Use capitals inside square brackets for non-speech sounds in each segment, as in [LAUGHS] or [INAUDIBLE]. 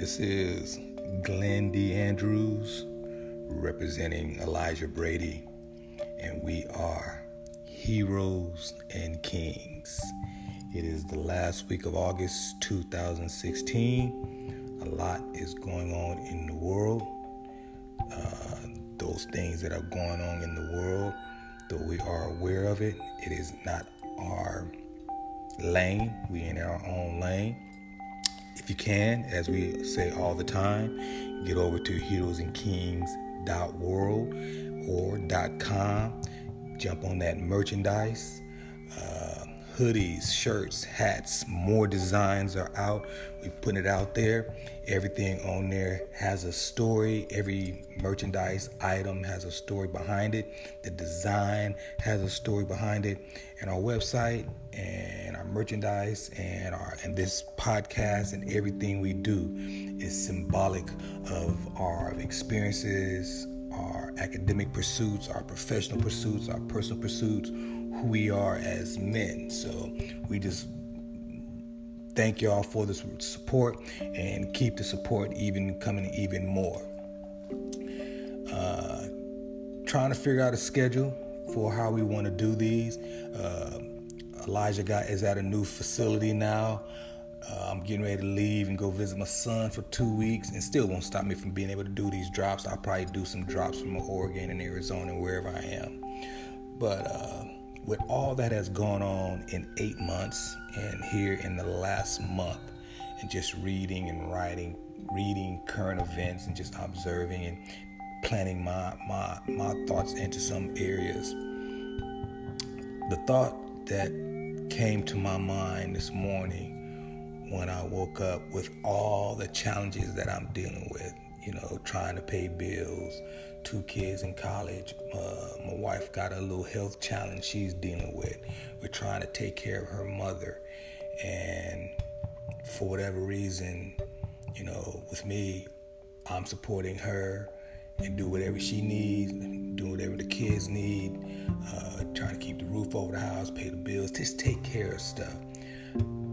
This is Glenn D. Andrews representing Elijah Brady, and we are Heroes and Kings. It is the last week of August 2016. A lot is going on in the world. Uh, those things that are going on in the world, though we are aware of it, it is not our lane. We in our own lane if you can, as we say all the time, get over to heroesandkings.world or .com. Jump on that merchandise. Hoodies, shirts, hats, more designs are out. We're putting it out there. Everything on there has a story. Every merchandise item has a story behind it. The design has a story behind it. And our website and our merchandise and our and this podcast and everything we do is symbolic of our experiences, our academic pursuits, our professional pursuits, our personal pursuits, who we are as men. So we just thank y'all for this support and keep the support even coming even more. Uh, trying to figure out a schedule for how we want to do these. Uh, Elijah got is at a new facility now. Uh, I'm getting ready to leave and go visit my son for two weeks, and still won't stop me from being able to do these drops. I'll probably do some drops from Oregon and Arizona, wherever I am. But uh, with all that has gone on in eight months, and here in the last month, and just reading and writing, reading current events, and just observing and planning my my my thoughts into some areas. The thought that came to my mind this morning when I woke up with all the challenges that I'm dealing with. You know, trying to pay bills, two kids in college. Uh, my wife got a little health challenge she's dealing with. We're trying to take care of her mother. And for whatever reason, you know, with me, I'm supporting her and do whatever she needs, do whatever the kids need, uh, trying to keep the roof over the house, pay the bills, just take care of stuff.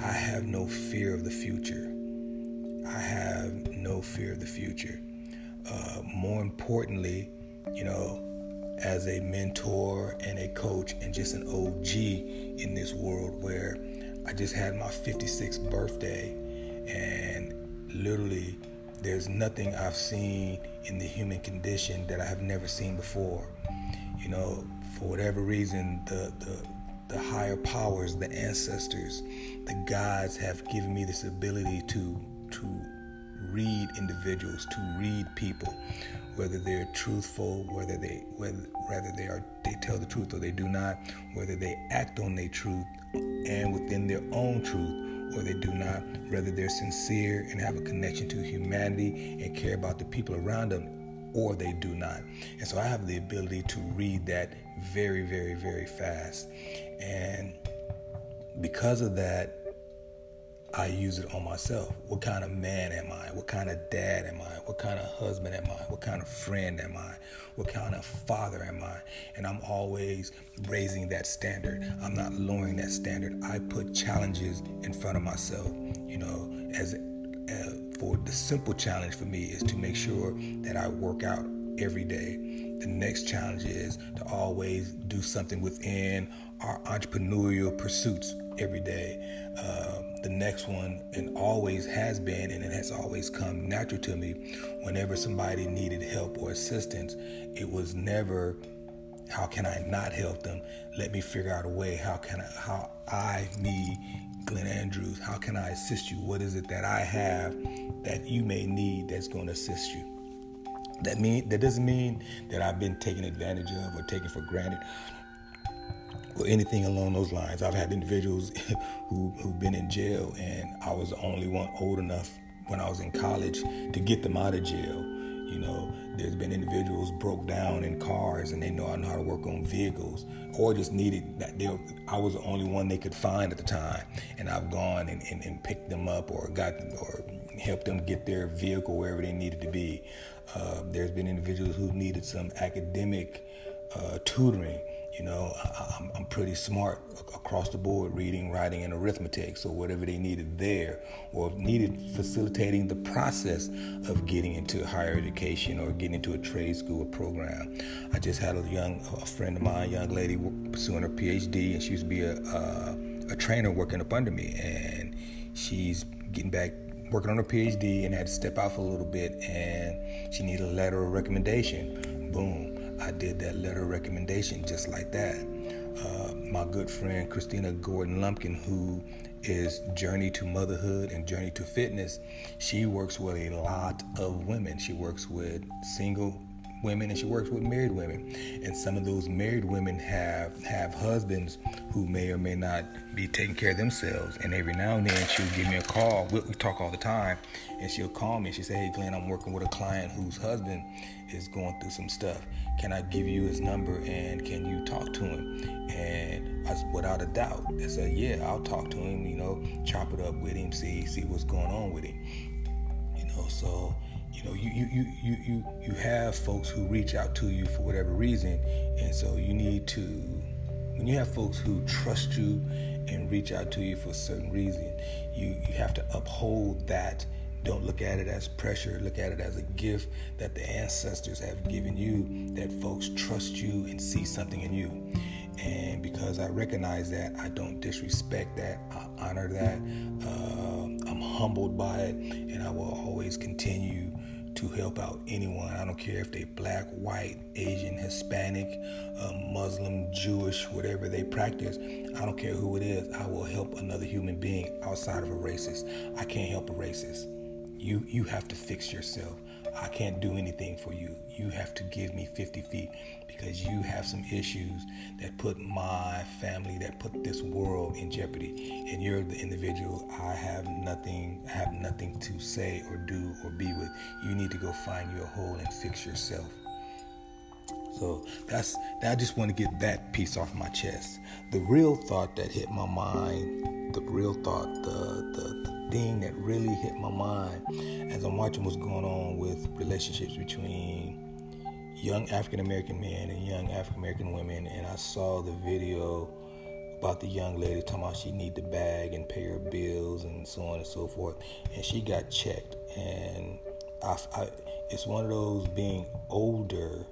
I have no fear of the future. I have no fear of the future. Uh, more importantly, you know, as a mentor and a coach and just an OG in this world where I just had my 56th birthday and literally there's nothing I've seen in the human condition that I have never seen before. You know, for whatever reason, the, the, the higher powers, the ancestors, the gods have given me this ability to, to read individuals, to read people, whether they're truthful, whether they whether whether they are they tell the truth or they do not, whether they act on their truth and within their own truth or they do not, whether they're sincere and have a connection to humanity and care about the people around them, or they do not. And so I have the ability to read that very, very, very fast. And because of that, I use it on myself. What kind of man am I? What kind of dad am I? What kind of husband am I? What kind of friend am I? What kind of father am I? And I'm always raising that standard. I'm not lowering that standard. I put challenges in front of myself, you know, as uh, for the simple challenge for me is to make sure that I work out every day. The next challenge is to always do something within our entrepreneurial pursuits every day. Um, the next one, and always has been, and it has always come natural to me. Whenever somebody needed help or assistance, it was never, "How can I not help them?" Let me figure out a way. How can I? How I, me, Glenn Andrews, how can I assist you? What is it that I have that you may need that's going to assist you? That mean that doesn't mean that I've been taken advantage of or taken for granted or anything along those lines. I've had individuals [LAUGHS] who, who've been in jail, and I was the only one old enough when I was in college to get them out of jail. You know, there's been individuals broke down in cars and they know I know how to work on vehicles, or just needed that. They, I was the only one they could find at the time, and I've gone and, and, and picked them up or got them or helped them get their vehicle wherever they needed to be. Uh, there's been individuals who needed some academic uh, tutoring You know, I, am pretty smart across the board, reading, writing, and arithmetic. So whatever they needed there, or needed facilitating the process of getting into higher education or getting into a trade school program. I just had a young, a friend of mine, a young lady pursuing her PhD, and she used to be a, a, a trainer working up under me, and she's getting back working on her PhD and had to step out for a little bit, and she needed a letter of recommendation. Boom I did that letter recommendation just like that. Uh, my good friend Christina Gordon Lumpkin, who is Journey to Motherhood and Journey to Fitness, she works with a lot of women. She works with single women and she works with married women. And some of those married women have have husbands who may or may not be taking care of themselves. And every now and then she'll give me a call. We, we talk all the time. And she'll call me. She say hey glenn i'm working with a client whose husband is going through some stuff. Can i give you his number and can you talk to him? And I, without a doubt i said yeah i'll talk to him you know chop it up with him see see what's going on with him. You know so you know you, you you you you have folks who reach out to you for whatever reason. And so you need to when you have folks who trust you and reach out to you for a certain reason you you have to uphold that. Don't look at it as pressure. Look at it as a gift that the ancestors have given you that folks trust you and see something in you. And because i recognize that i don't disrespect that. I honor that. Uh, i'm humbled by it and i will always continue to help out anyone. I don't care if they're black, white, Asian, Hispanic, uh, Muslim, Jewish, whatever they practice. I don't care who it is. I will help another human being outside of a racist. I can't help a racist. You you have to fix yourself. I can't do anything for you. You have to give me 50 feet because you have some issues that put my family, that put this world in jeopardy. And you're the individual I have nothing, I have nothing to say or do or be with. You need to go find your hole and fix yourself. So that's I just want to get that piece off my chest. The real thought that hit my mind, the real thought, the the, the thing that really hit my mind as I'm watching what's going on with relationships between young African American men and young African American women, and I saw the video about the young lady talking about she need the bag and pay her bills and so on and so forth, and she got checked, and I, I, it's one of those being older,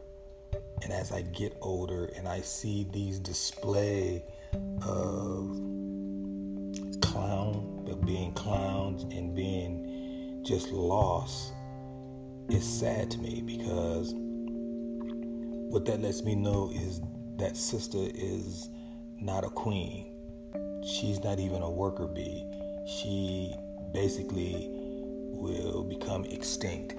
and as I get older and I see these display of clown, of being clowns and being just lost, it's sad to me because what that lets me know is that sister is not a queen. She's not even a worker bee. She basically will become extinct.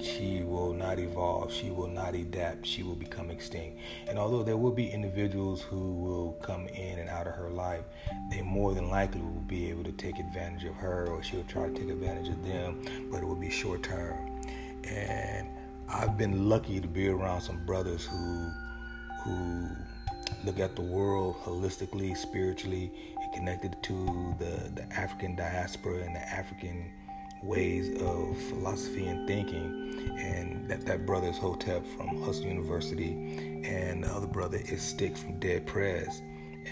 She will not evolve. She will not adapt. She will become extinct. And although there will be individuals who will come in and out of her life, they more than likely will be able to take advantage of her or she'll try to take advantage of them, but it will be short term. And I've been lucky to be around some brothers who who look at the world holistically, spiritually, and connected to the, the African diaspora and the African ways of philosophy and thinking. And that, that brother is Hotep from Hustle University, and the other brother is Stick from Dead Prez.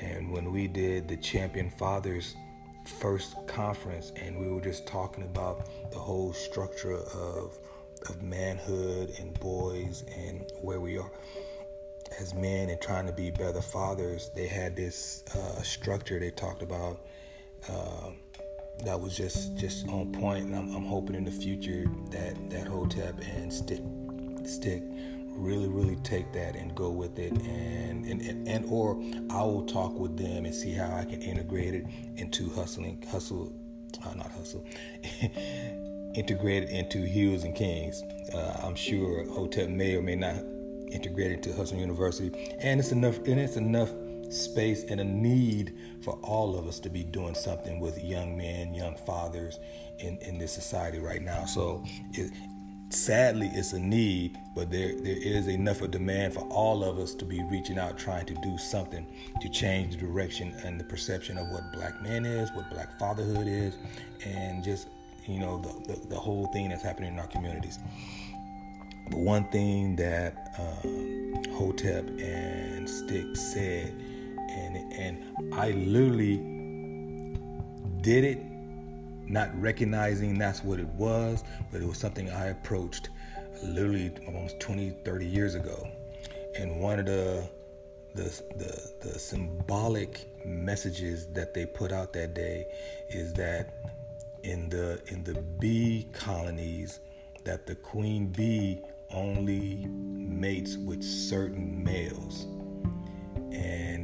And when we did the Champion Fathers first conference, and we were just talking about the whole structure of of manhood and boys and where we are as men and trying to be better fathers, they had this uh, structure they talked about uh, that was just just on point. And I'm, I'm, hoping in the future that that Hotep and Stick Stick really really take that and go with it and and, and, and or I will talk with them and see how I can integrate it into hustling hustle uh, not hustle [LAUGHS] integrated into Heroes and Kings. Uh, I'm sure Hotep may or may not integrate it into Hustle University, and it's enough. And it's enough space and a need for all of us to be doing something with young men, young fathers in, in this society right now. So, it, sadly, it's a need, but there there is enough of demand for all of us to be reaching out, trying to do something to change the direction and the perception of what black man is, what black fatherhood is, and just you know the, the, the whole thing that's happening in our communities But one thing that um, Hotep and Stick said, and and I literally did it, not recognizing that's what it was, but it was something I approached literally almost 20, 30 years ago. And one of the the, the, the symbolic messages that they put out that day is that in the in the bee colonies that the queen bee only mates with certain males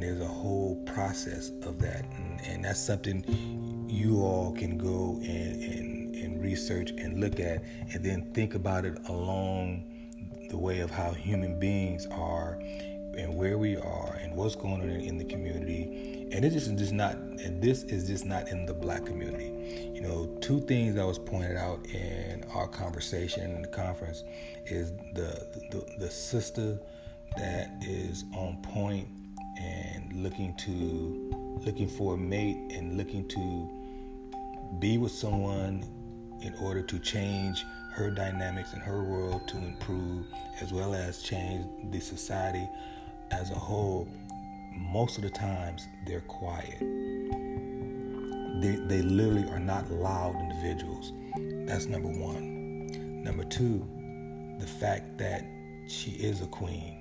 there's a whole process of that and, and that's something you all can go and, and, and research and look at and then think about it along the way of how human beings are and where we are and what's going on in the community. And this is just not, this is just not in the black community. You know, two things that was pointed out in our conversation in the conference is the the, the sister that is on point and looking to looking for a mate and looking to be with someone in order to change her dynamics in her world to improve as well as change the society as a whole, most of the times they're quiet. They, they literally are not loud individuals. That's number one. Number two, the fact that she is a queen.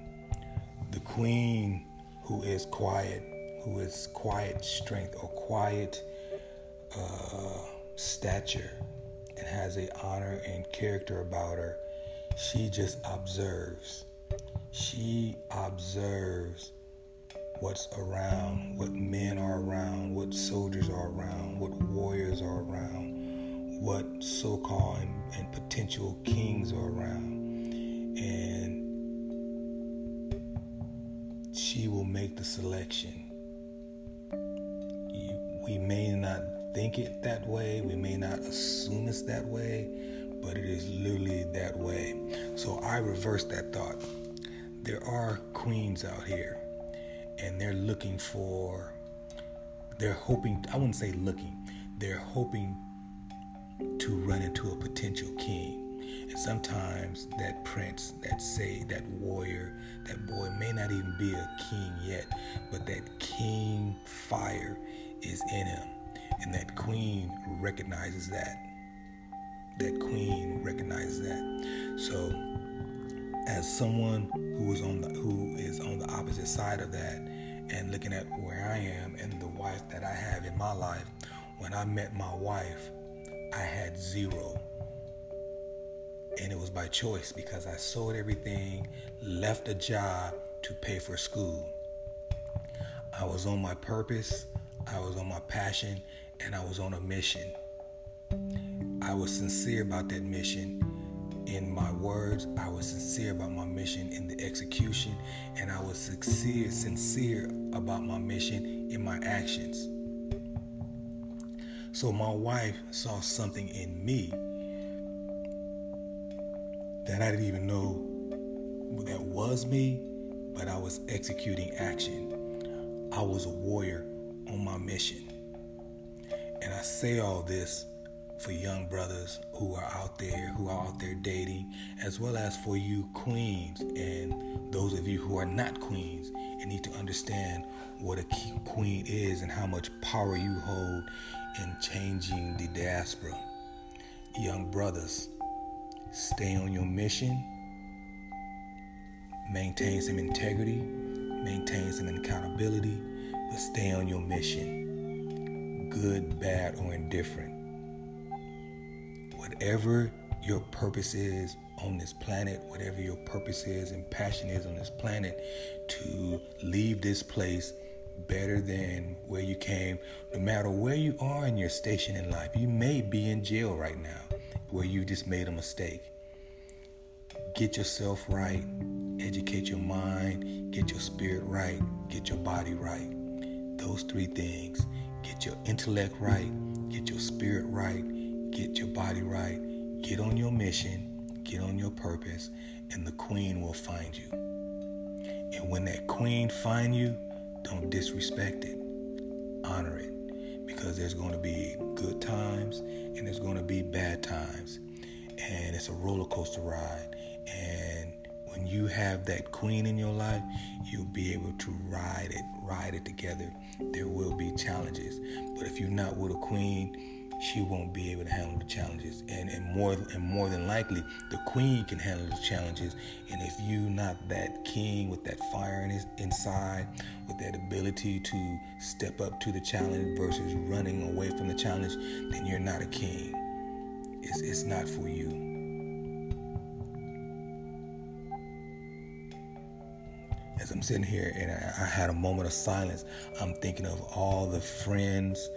The queen who is quiet, who is quiet strength or quiet uh, stature and has a honor and character about her, she just observes she observes what's around, what men are around, what soldiers are around, what warriors are around, what so called and, and, potential kings are around. And she will make the selection. we may not think it that way, we may not assume it's that way, but it is literally that way. So I reverse that thought there are queens out here and they're looking for they're hoping I wouldn't say looking they're hoping to run into a potential king and sometimes that prince that say that warrior that boy may not even be a king yet but that king fire is in him and that queen recognizes that that queen recognizes that so as someone who is on the who is on the opposite side of that and looking at where I am and the wife that I have in my life, when I met my wife, I had zero. And it was by choice because I sold everything, left a job to pay for school. I was on my purpose, I was on my passion, and I was on a mission. I was sincere about that mission in my words, I was sincere about my mission in the execution, and I was sincere, sincere about my mission in my actions. So my wife saw something in me that I didn't even know that was me, but I was executing action. I was a warrior on my mission. And I say all this for young brothers who are out there, who are out there dating, as well as for you queens and those of you who are not queens and need to understand what a queen is and how much power you hold in changing the diaspora. Young brothers, stay on your mission, maintain some integrity, maintain some accountability, but stay on your mission. Good, bad, or indifferent. Whatever your purpose is on this planet, whatever your purpose is and passion is on this planet, to leave this place better than where you came, no matter where you are in your station in life. You may be in jail right now where you just made a mistake. Get yourself right, educate your mind, get your spirit right, get your body right. Those three things. Get your intellect right, get your spirit right, get your body right, get on your mission, get on your purpose, and the queen will find you. And when that queen find you, don't disrespect it. Honor it because there's going to be good times and there's going to be bad times. And it's a roller coaster ride. And when you have that queen in your life, you'll be able to ride it, ride it together. There will be challenges, but if you're not with a queen, she won't be able to handle the challenges. And, and more and more than likely, the queen can handle the challenges. And if you're not that king with that fire in his, inside, with that ability to step up to the challenge versus running away from the challenge, then you're not a king. It's, it's not for you. As I'm sitting here and I, I had a moment of silence, I'm thinking of all the friends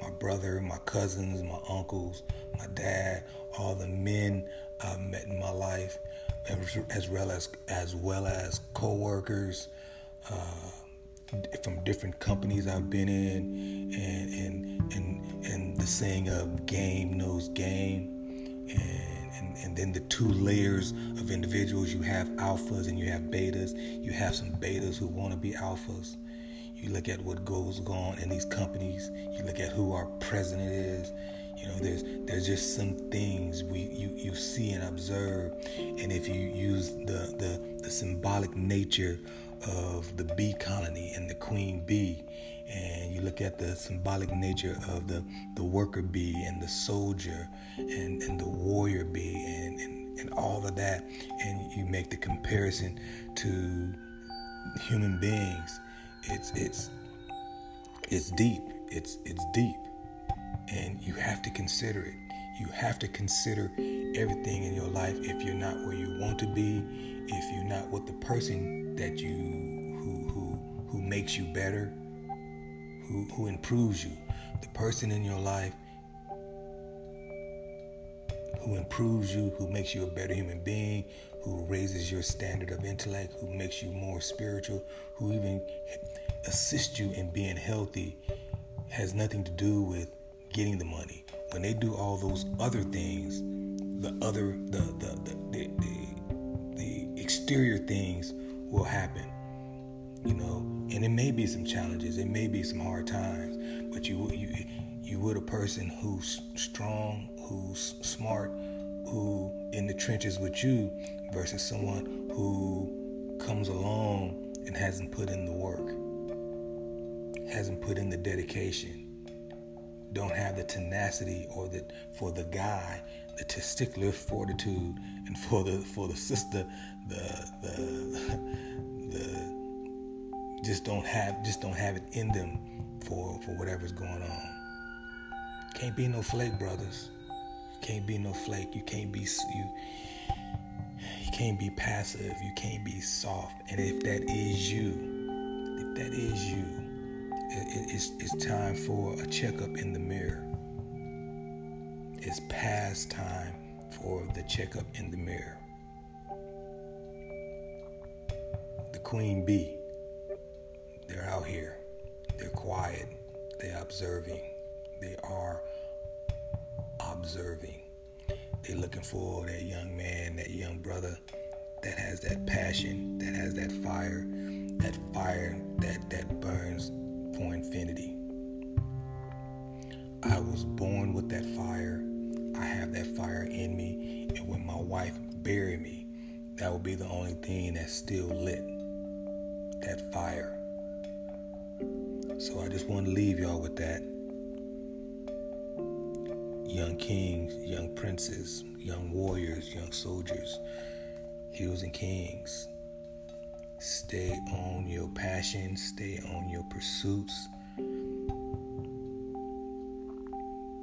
my brother, my cousins, my uncles, my dad, all the men I've met in my life, as well as as well as coworkers uh, from different companies I've been in, and and and and the saying of game knows game, and, and and then the two layers of individuals you have alphas and you have betas. You have some betas who want to be alphas you look at what goes on in these companies. You look at who our president is. You know, there's there's just some things we you, you see and observe, and if you use the, the the symbolic nature of the bee colony and the queen bee, and you look at the symbolic nature of the the worker bee and the soldier and and the warrior bee and and, and all of that, and you make the comparison to human beings it's it's it's deep. It's it's deep. And you have to consider it. You have to consider everything in your life if you're not where you want to be, if you're not with the person that you who who who makes you better, who who improves you. The person in your life who improves you, who makes you a better human being, who raises your standard of intellect, who makes you more spiritual, who even assists you in being healthy, has nothing to do with getting the money. When they do all those other things, the other the the the, the, the, the exterior things will happen. You know, and it may be some challenges, it may be some hard times, but you you you would a person who's strong, who's smart, who in the trenches with you versus someone who comes along and hasn't put in the work, hasn't put in the dedication, don't have the tenacity or the for the guy, the testicular fortitude, and [LAUGHS] for the for the sister, the the [LAUGHS] the just don't have just don't have it in them for for whatever's going on. Can't be no flake brothers. Can't be no flake. You can't be you You can't be passive. You can't be soft. And if that is you, if that is you, it, it's, it's time for a checkup in the mirror. It's past time for the checkup in the mirror. The queen bee, they're out here. They're quiet. They're observing. They are observing. They're looking for that young man, that young brother that has that passion, that has that fire, that fire that, that burns for infinity. I was born with that fire. I have that fire in me. And when my wife buried me, that will be the only thing that's still lit. That fire. So I just want to leave y'all with that young kings, young princes, young warriors, young soldiers, heroes and kings. Stay on your passion, stay on your pursuits.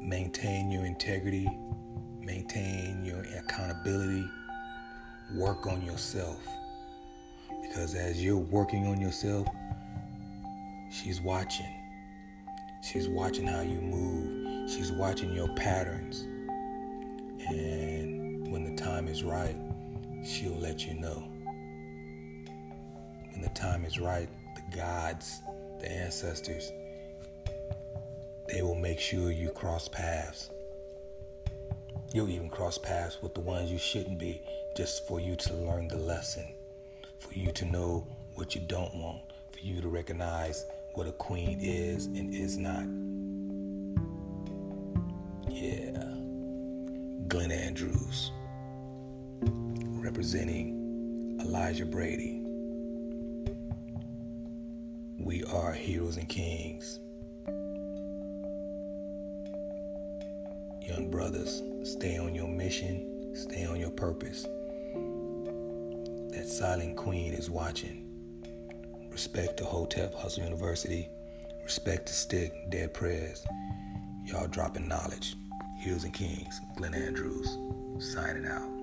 Maintain your integrity, maintain your accountability, work on yourself. Because as you're working on yourself, she's watching. She's watching how you move. She's watching your patterns. And when the time is right, she'll let you know. When the time is right, the gods, the ancestors, they will make sure you cross paths. You'll even cross paths with the ones you shouldn't be just for you to learn the lesson, for you to know what you don't want, for you to recognize what a queen is and is not. Representing Elijah Brady. We are heroes and kings. Young brothers, stay on your mission, stay on your purpose. That silent queen is watching. Respect to Hotep Hustle University. Respect to Stick, Dead Prez. Y'all dropping knowledge. Heroes and Kings, Glenn Andrews, signing out.